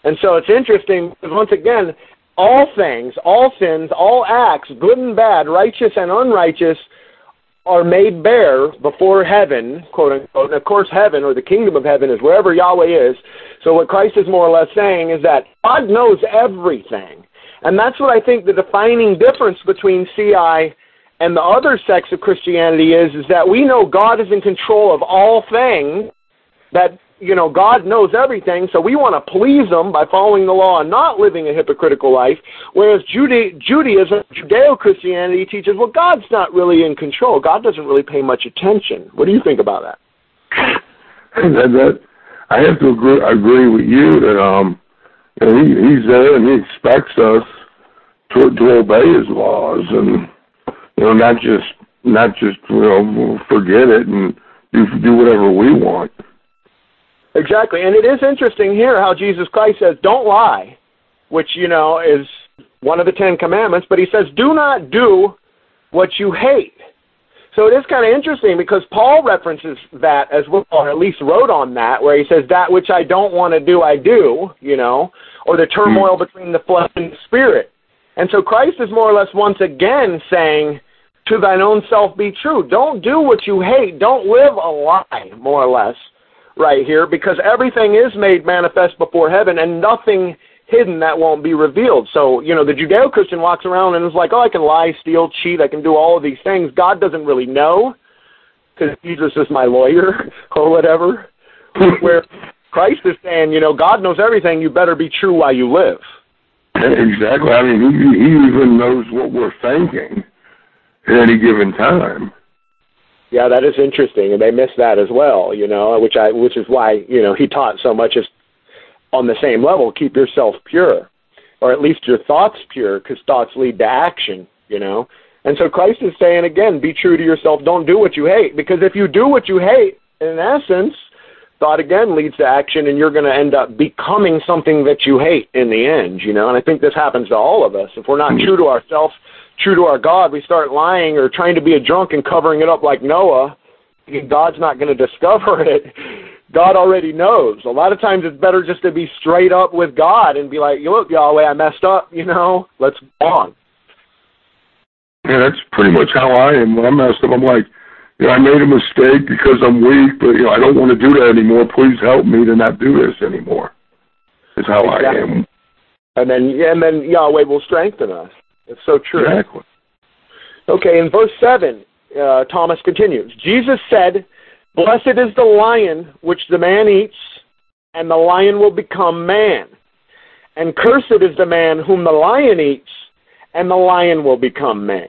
And so it's interesting because once again, all things, all sins, all acts, good and bad, righteous and unrighteous, are made bare before heaven, quote unquote. And of course, heaven or the kingdom of heaven is wherever Yahweh is. So what Christ is more or less saying is that God knows everything. And that's what I think the defining difference between CI and the other sects of Christianity is, is that we know God is in control of all things, that you know, God knows everything, so we want to please Him by following the law and not living a hypocritical life. Whereas Jude- Judaism, Judeo Christianity teaches, well, God's not really in control. God doesn't really pay much attention. What do you think about that? that, that I have to agree, agree with you that um, you know, he, He's there and He expects us to to obey His laws and you know not just not just you know forget it and do do whatever we want. Exactly. And it is interesting here how Jesus Christ says, don't lie, which, you know, is one of the Ten Commandments, but he says, do not do what you hate. So it is kind of interesting because Paul references that as well, or at least wrote on that, where he says, that which I don't want to do, I do, you know, or the turmoil hmm. between the flesh and the spirit. And so Christ is more or less once again saying, to thine own self be true. Don't do what you hate. Don't live a lie, more or less right here because everything is made manifest before heaven and nothing hidden that won't be revealed. So, you know, the Judeo Christian walks around and is like, oh, I can lie, steal, cheat, I can do all of these things. God doesn't really know because Jesus is my lawyer or whatever. Where Christ is saying, you know, God knows everything, you better be true while you live. Exactly. I mean, he, he even knows what we're thinking at any given time. Yeah, that is interesting, and they miss that as well. You know, which I which is why you know he taught so much as on the same level. Keep yourself pure, or at least your thoughts pure, because thoughts lead to action. You know, and so Christ is saying again, be true to yourself. Don't do what you hate, because if you do what you hate, in essence, thought again leads to action, and you're going to end up becoming something that you hate in the end. You know, and I think this happens to all of us if we're not mm-hmm. true to ourselves true to our God, we start lying or trying to be a drunk and covering it up like Noah, God's not going to discover it. God already knows. A lot of times it's better just to be straight up with God and be like, look, Yahweh, I messed up, you know, let's go on. Yeah, that's pretty much how I am. When I messed up, I'm like, you know, I made a mistake because I'm weak, but, you know, I don't want to do that anymore. Please help me to not do this anymore. Is how exactly. I am. And then, and then Yahweh will strengthen us. It's so true. Exactly. Okay, in verse 7, uh, Thomas continues Jesus said, Blessed is the lion which the man eats, and the lion will become man. And cursed is the man whom the lion eats, and the lion will become man.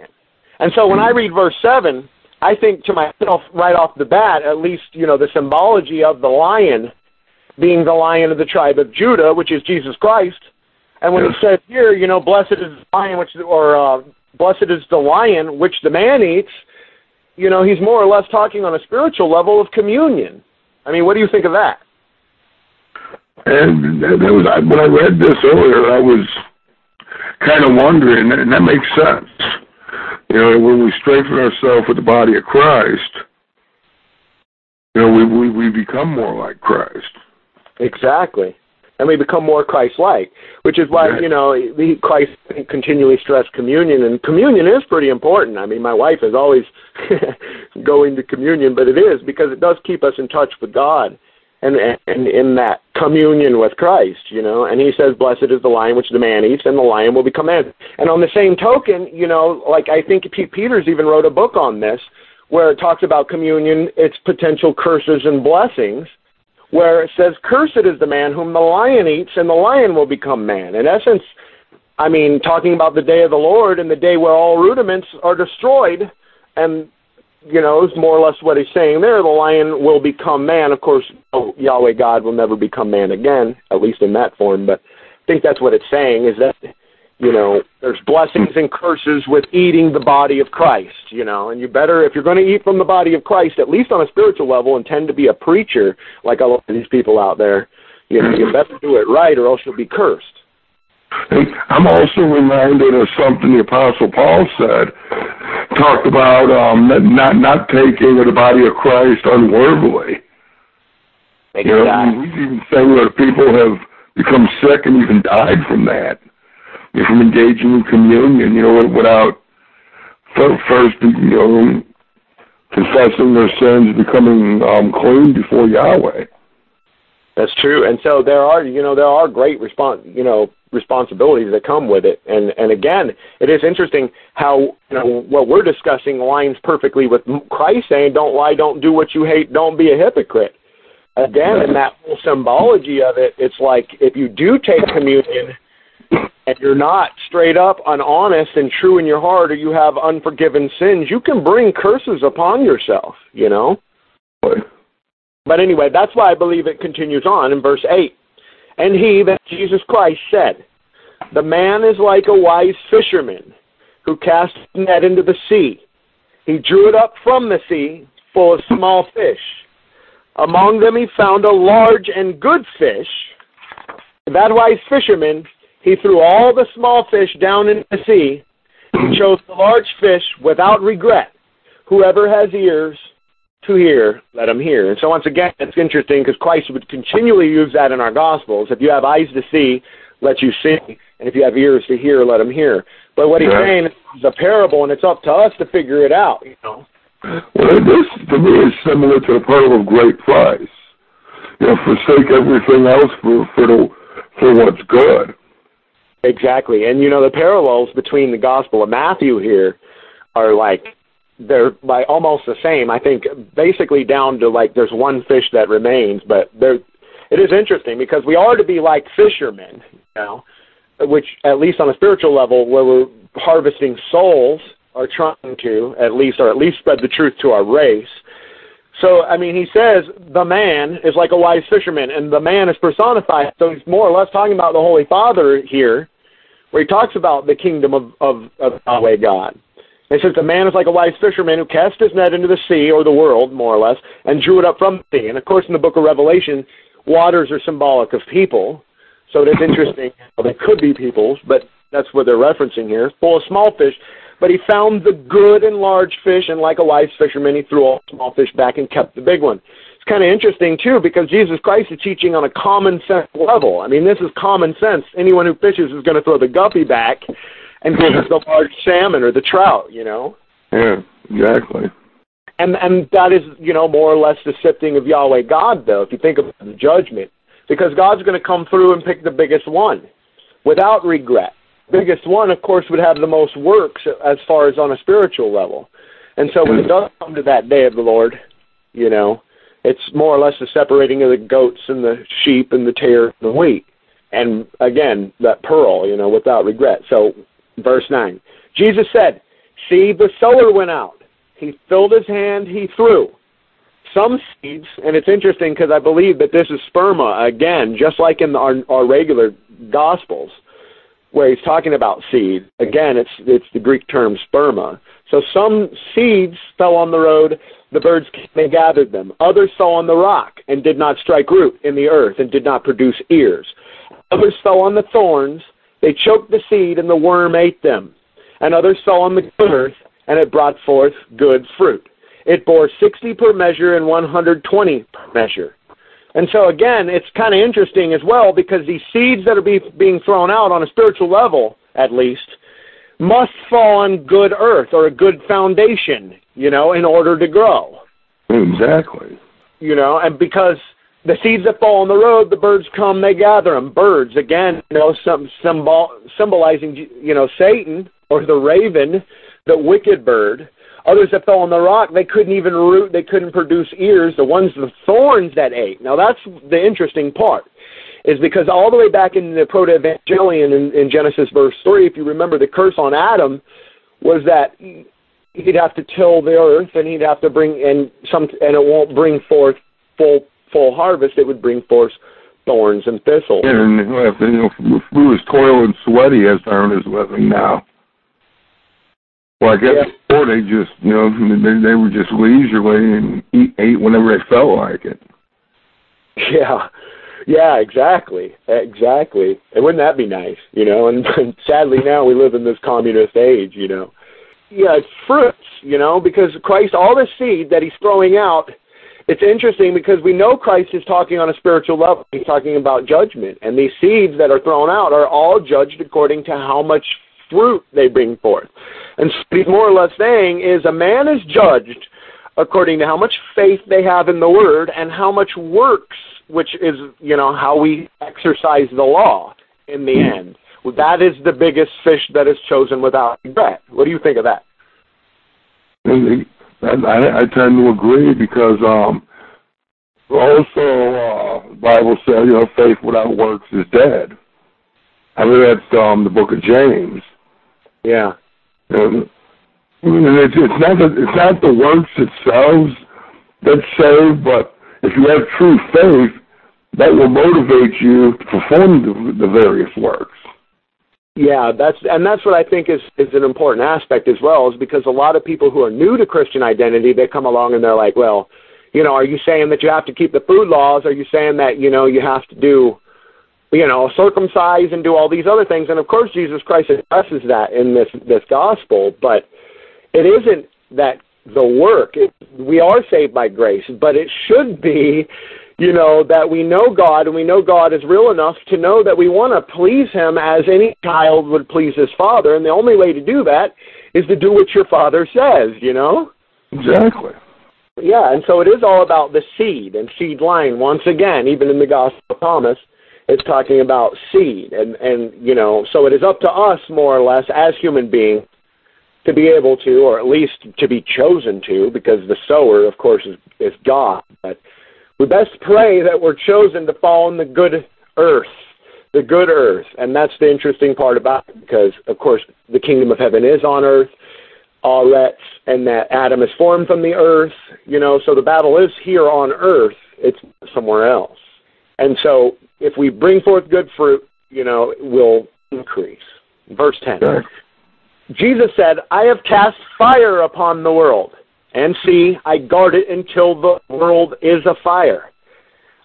And so when I read verse 7, I think to myself right off the bat, at least, you know, the symbology of the lion being the lion of the tribe of Judah, which is Jesus Christ, and when he says here, you know, blessed is the lion which, or uh, blessed is the lion which the man eats, you know, he's more or less talking on a spiritual level of communion. I mean, what do you think of that? And that was when I read this earlier, I was kind of wondering, and that makes sense. You know, when we strengthen ourselves with the body of Christ, you know, we we, we become more like Christ. Exactly and we become more Christ-like, which is why you know we Christ continually stressed communion, and communion is pretty important. I mean, my wife is always going to communion, but it is because it does keep us in touch with God, and and in that communion with Christ, you know. And He says, "Blessed is the lion which the man eats, and the lion will become man." And on the same token, you know, like I think Pete Peters even wrote a book on this, where it talks about communion, its potential curses and blessings where it says, Cursed is the man whom the lion eats, and the lion will become man. In essence, I mean, talking about the day of the Lord and the day where all rudiments are destroyed, and, you know, is more or less what he's saying there. The lion will become man. Of course, oh, Yahweh God will never become man again, at least in that form, but I think that's what it's saying, is that you know, there's blessings and curses with eating the body of Christ, you know, and you better, if you're going to eat from the body of Christ, at least on a spiritual level, and tend to be a preacher like a lot of these people out there, you know, you better do it right or else you'll be cursed. And I'm also reminded of something the Apostle Paul said, talked about um, not not taking the body of Christ unworthily. Exactly. You know, he's even saying that people have become sick and even died from that, you from engaging in communion, you know, without first, you know, confessing their sins, becoming um, clean before Yahweh. That's true, and so there are, you know, there are great respons, you know, responsibilities that come with it, and and again, it is interesting how you know what we're discussing aligns perfectly with Christ saying, "Don't lie, don't do what you hate, don't be a hypocrite." Again, in that whole symbology of it, it's like if you do take communion and you're not straight up and honest and true in your heart, or you have unforgiven sins, you can bring curses upon yourself. You know. But anyway, that's why I believe it continues on in verse 8. And he, that Jesus Christ, said, The man is like a wise fisherman who cast net into the sea. He drew it up from the sea full of small fish. Among them he found a large and good fish. That wise fisherman, he threw all the small fish down into the sea. He chose the large fish without regret. Whoever has ears, to hear, let him hear. And so once again, it's interesting because Christ would continually use that in our Gospels. If you have eyes to see, let you see, and if you have ears to hear, let him hear. But what he's yeah. saying is a parable, and it's up to us to figure it out. You know. Well, this to me is similar to the parable of great price. You know, forsake everything else for for the for what's good. Exactly, and you know the parallels between the Gospel of Matthew here are like they're by almost the same. I think basically down to like there's one fish that remains, but there it is interesting because we are to be like fishermen, you know, which at least on a spiritual level where we're harvesting souls are trying to at least or at least spread the truth to our race. So I mean he says the man is like a wise fisherman and the man is personified. So he's more or less talking about the Holy Father here, where he talks about the kingdom of, of, of Yahweh God. It says the man is like a wise fisherman who cast his net into the sea or the world, more or less, and drew it up from the sea. And of course, in the book of Revelation, waters are symbolic of people. So it is interesting. Well, they could be peoples, but that's what they're referencing here. Full of small fish. But he found the good and large fish, and like a wise fisherman, he threw all the small fish back and kept the big one. It's kind of interesting, too, because Jesus Christ is teaching on a common sense level. I mean, this is common sense. Anyone who fishes is going to throw the guppy back and gives the large salmon or the trout, you know? Yeah, exactly. And and that is, you know, more or less the sifting of Yahweh God though, if you think about the judgment. Because God's gonna come through and pick the biggest one without regret. Biggest one, of course, would have the most works as far as on a spiritual level. And so when it does come to that day of the Lord, you know, it's more or less the separating of the goats and the sheep and the tare and the wheat. And again, that pearl, you know, without regret. So Verse 9. Jesus said, See, the sower went out. He filled his hand, he threw. Some seeds, and it's interesting because I believe that this is sperma, again, just like in our, our regular Gospels, where he's talking about seed. Again, it's, it's the Greek term sperma. So some seeds fell on the road, the birds came and gathered them. Others fell on the rock and did not strike root in the earth and did not produce ears. Others fell on the thorns, they choked the seed, and the worm ate them. And others fell on the good earth, and it brought forth good fruit. It bore 60 per measure and 120 per measure. And so, again, it's kind of interesting as well because these seeds that are be, being thrown out on a spiritual level, at least, must fall on good earth or a good foundation, you know, in order to grow. Exactly. You know, and because the seeds that fall on the road, the birds come, they gather them. Birds, again, you know, some symbol symbolizing, you know, Satan or the raven, the wicked bird. Others that fell on the rock, they couldn't even root, they couldn't produce ears. The ones, the thorns that ate. Now that's the interesting part, is because all the way back in the Proto-Evangelion in, in Genesis verse three, if you remember, the curse on Adam was that he'd have to till the earth and he'd have to bring and some and it won't bring forth full full harvest, it would bring forth thorns and thistles. And uh, if, you know, if we was toil and sweaty as to earn his living now. Well, I guess yeah. before they just, you know, they, they were just leisurely and eat, ate whenever they felt like it. Yeah, Yeah, exactly, exactly. And wouldn't that be nice, you know? And, and sadly now we live in this communist age, you know. Yeah, it's fruits, you know, because Christ, all the seed that he's throwing out, it's interesting because we know Christ is talking on a spiritual level. He's talking about judgment. And these seeds that are thrown out are all judged according to how much fruit they bring forth. And so what he's more or less saying is a man is judged according to how much faith they have in the word and how much works, which is, you know, how we exercise the law in the hmm. end. That is the biggest fish that is chosen without regret. What do you think of that? I, I tend to agree because um, also uh, Bible says, you know, faith without works is dead. I mean, that's um, the book of James. Yeah. And, and it's, it's not the, it's not the works themselves that save, but if you have true faith, that will motivate you to perform the, the various works. Yeah, that's and that's what I think is is an important aspect as well, is because a lot of people who are new to Christian identity, they come along and they're like, well, you know, are you saying that you have to keep the food laws? Are you saying that you know you have to do, you know, circumcise and do all these other things? And of course, Jesus Christ addresses that in this this gospel, but it isn't that the work. It, we are saved by grace, but it should be you know, that we know God and we know God is real enough to know that we want to please Him as any child would please his father. And the only way to do that is to do what your father says, you know? Exactly. Yeah, and so it is all about the seed and seed line. Once again, even in the Gospel of Thomas, it's talking about seed. And, and, you know, so it is up to us, more or less, as human beings, to be able to, or at least to be chosen to, because the sower, of course, is, is God. But we best pray that we're chosen to fall on the good earth, the good earth. And that's the interesting part about it because, of course, the kingdom of heaven is on earth, all that, and that Adam is formed from the earth, you know, so the battle is here on earth, it's somewhere else. And so if we bring forth good fruit, you know, we'll increase. Verse 10. Sure. Jesus said, I have cast fire upon the world and see, I guard it until the world is afire.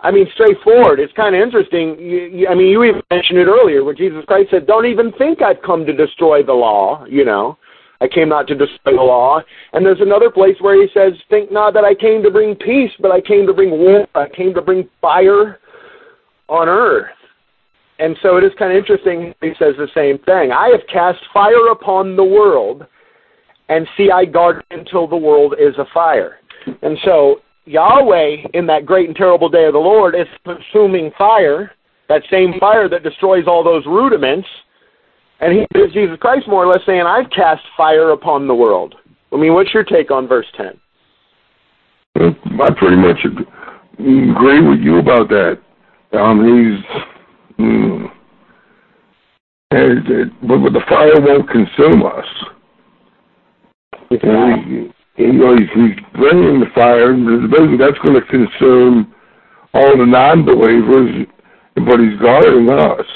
I mean, straightforward. It's kind of interesting. You, you, I mean, you even mentioned it earlier where Jesus Christ said, Don't even think I've come to destroy the law, you know. I came not to destroy the law. And there's another place where he says, Think not that I came to bring peace, but I came to bring war. I came to bring fire on earth. And so it is kind of interesting. He says the same thing. I have cast fire upon the world and see I guard until the world is afire. And so Yahweh, in that great and terrible day of the Lord, is consuming fire, that same fire that destroys all those rudiments. And he is Jesus Christ more or less saying, I've cast fire upon the world. I mean, what's your take on verse 10? I pretty much agree with you about that. Um, he's, mm, but, but the fire won't consume us. Yeah. You know, he's, he's bringing the fire. And basically, that's going to consume all the non-believers, but he's guarding us.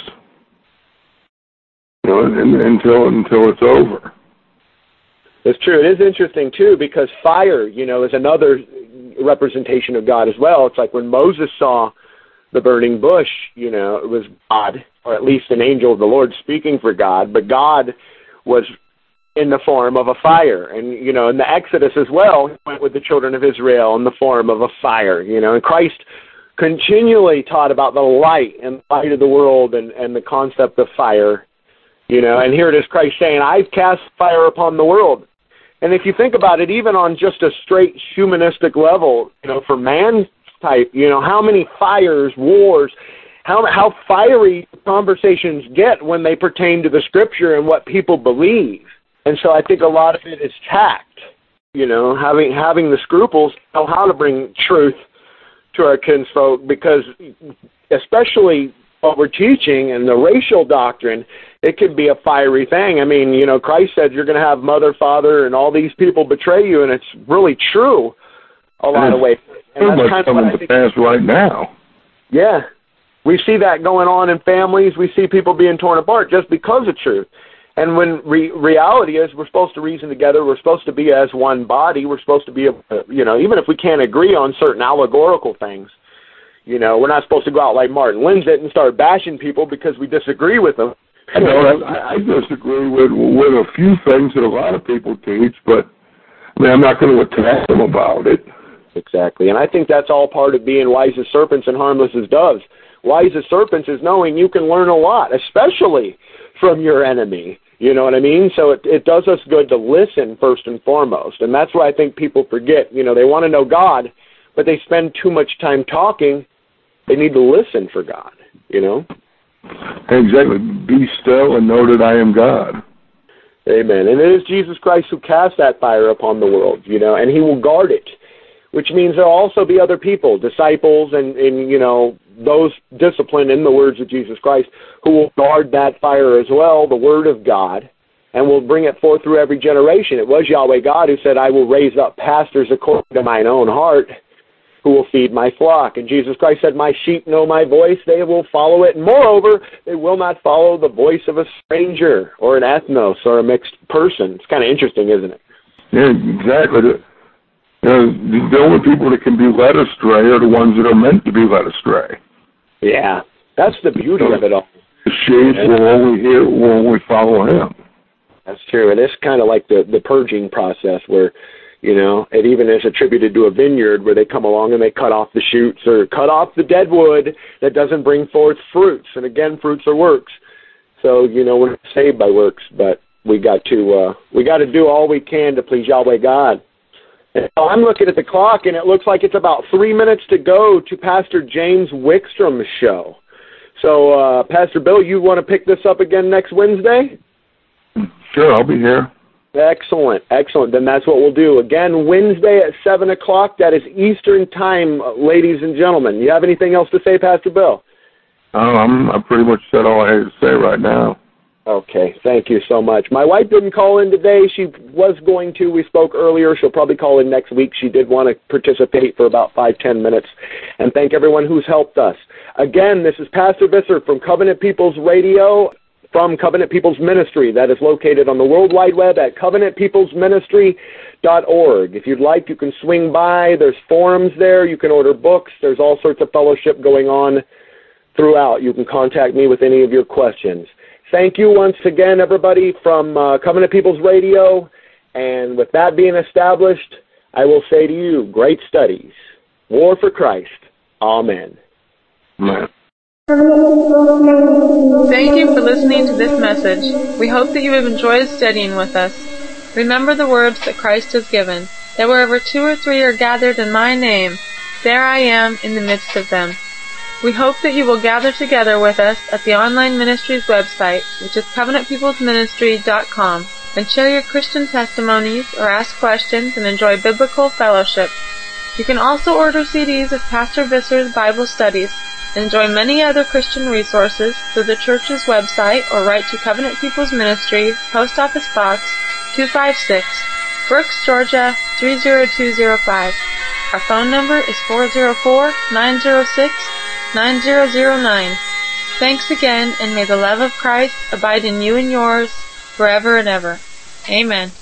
You know, and, until until it's over. It's true. It is interesting too because fire, you know, is another representation of God as well. It's like when Moses saw the burning bush, you know, it was God, or at least an angel of the Lord speaking for God, but God was in the form of a fire. And, you know, in the Exodus as well, he went with the children of Israel in the form of a fire, you know, and Christ continually taught about the light and light of the world and, and the concept of fire, you know, and here it is Christ saying, I've cast fire upon the world. And if you think about it, even on just a straight humanistic level, you know, for man type, you know, how many fires, wars, how how fiery conversations get when they pertain to the scripture and what people believe. And so I think a lot of it is tact, you know, having having the scruples know how to bring truth to our kinsfolk because especially what we're teaching and the racial doctrine, it can be a fiery thing. I mean, you know, Christ said you're going to have mother, father, and all these people betray you, and it's really true a lot and of ways. And that's kind of what I think. pass right now. Yeah, we see that going on in families. We see people being torn apart just because of truth. And when re- reality is, we're supposed to reason together. We're supposed to be as one body. We're supposed to be, uh, you know, even if we can't agree on certain allegorical things, You know, we're not supposed to go out like Martin Lindstedt and start bashing people because we disagree with them. I know I, I disagree with with a few things that a lot of people teach, but I mean I'm not going to attack them about it. Exactly, and I think that's all part of being wise as serpents and harmless as doves. Wise as serpents is knowing you can learn a lot, especially from your enemy. You know what I mean? So it, it does us good to listen first and foremost. And that's why I think people forget. You know, they want to know God, but they spend too much time talking. They need to listen for God, you know? Exactly. Be still and know that I am God. Amen. And it is Jesus Christ who cast that fire upon the world, you know, and he will guard it, which means there'll also be other people, disciples and, and you know, those disciplined in the words of Jesus Christ who will guard that fire as well, the word of God, and will bring it forth through every generation. It was Yahweh God who said, I will raise up pastors according to mine own heart who will feed my flock. And Jesus Christ said, My sheep know my voice, they will follow it. And moreover, they will not follow the voice of a stranger or an ethnos or a mixed person. It's kind of interesting, isn't it? Yeah, exactly. You know, the only people that can be led astray are the ones that are meant to be led astray. Yeah, that's the beauty so of it all. The sheep will only hear, will only follow him. That's true. And it's kind of like the the purging process where, you know, it even is attributed to a vineyard where they come along and they cut off the shoots or cut off the dead wood that doesn't bring forth fruits. And again, fruits are works. So you know we're saved by works, but we got to uh, we got to do all we can to please Yahweh God. I'm looking at the clock, and it looks like it's about three minutes to go to Pastor James Wickstrom's show. So, uh, Pastor Bill, you want to pick this up again next Wednesday? Sure, I'll be here. Excellent, excellent. Then that's what we'll do. Again, Wednesday at 7 o'clock. That is Eastern Time, ladies and gentlemen. You have anything else to say, Pastor Bill? Oh, I'm, I pretty much said all I had to say right now. Okay, thank you so much. My wife didn't call in today. She was going to. We spoke earlier. She'll probably call in next week. She did want to participate for about five, ten minutes. And thank everyone who's helped us. Again, this is Pastor Visser from Covenant People's Radio, from Covenant People's Ministry. That is located on the World Wide Web at covenantpeoplesministry.org. If you'd like, you can swing by. There's forums there. You can order books. There's all sorts of fellowship going on throughout. You can contact me with any of your questions. Thank you once again, everybody, from uh, Covenant People's Radio. And with that being established, I will say to you, great studies. War for Christ. Amen. Amen. Thank you for listening to this message. We hope that you have enjoyed studying with us. Remember the words that Christ has given, that wherever two or three are gathered in my name, there I am in the midst of them. We hope that you will gather together with us at the online ministry's website, which is covenantpeoplesministry.com, and share your Christian testimonies or ask questions and enjoy biblical fellowship. You can also order CDs of Pastor Visser's Bible studies and enjoy many other Christian resources through the church's website or write to Covenant People's Ministry, Post Office Box 256, Brooks, Georgia 30205. Our phone number is 404 906 9009. Thanks again, and may the love of Christ abide in you and yours forever and ever. Amen.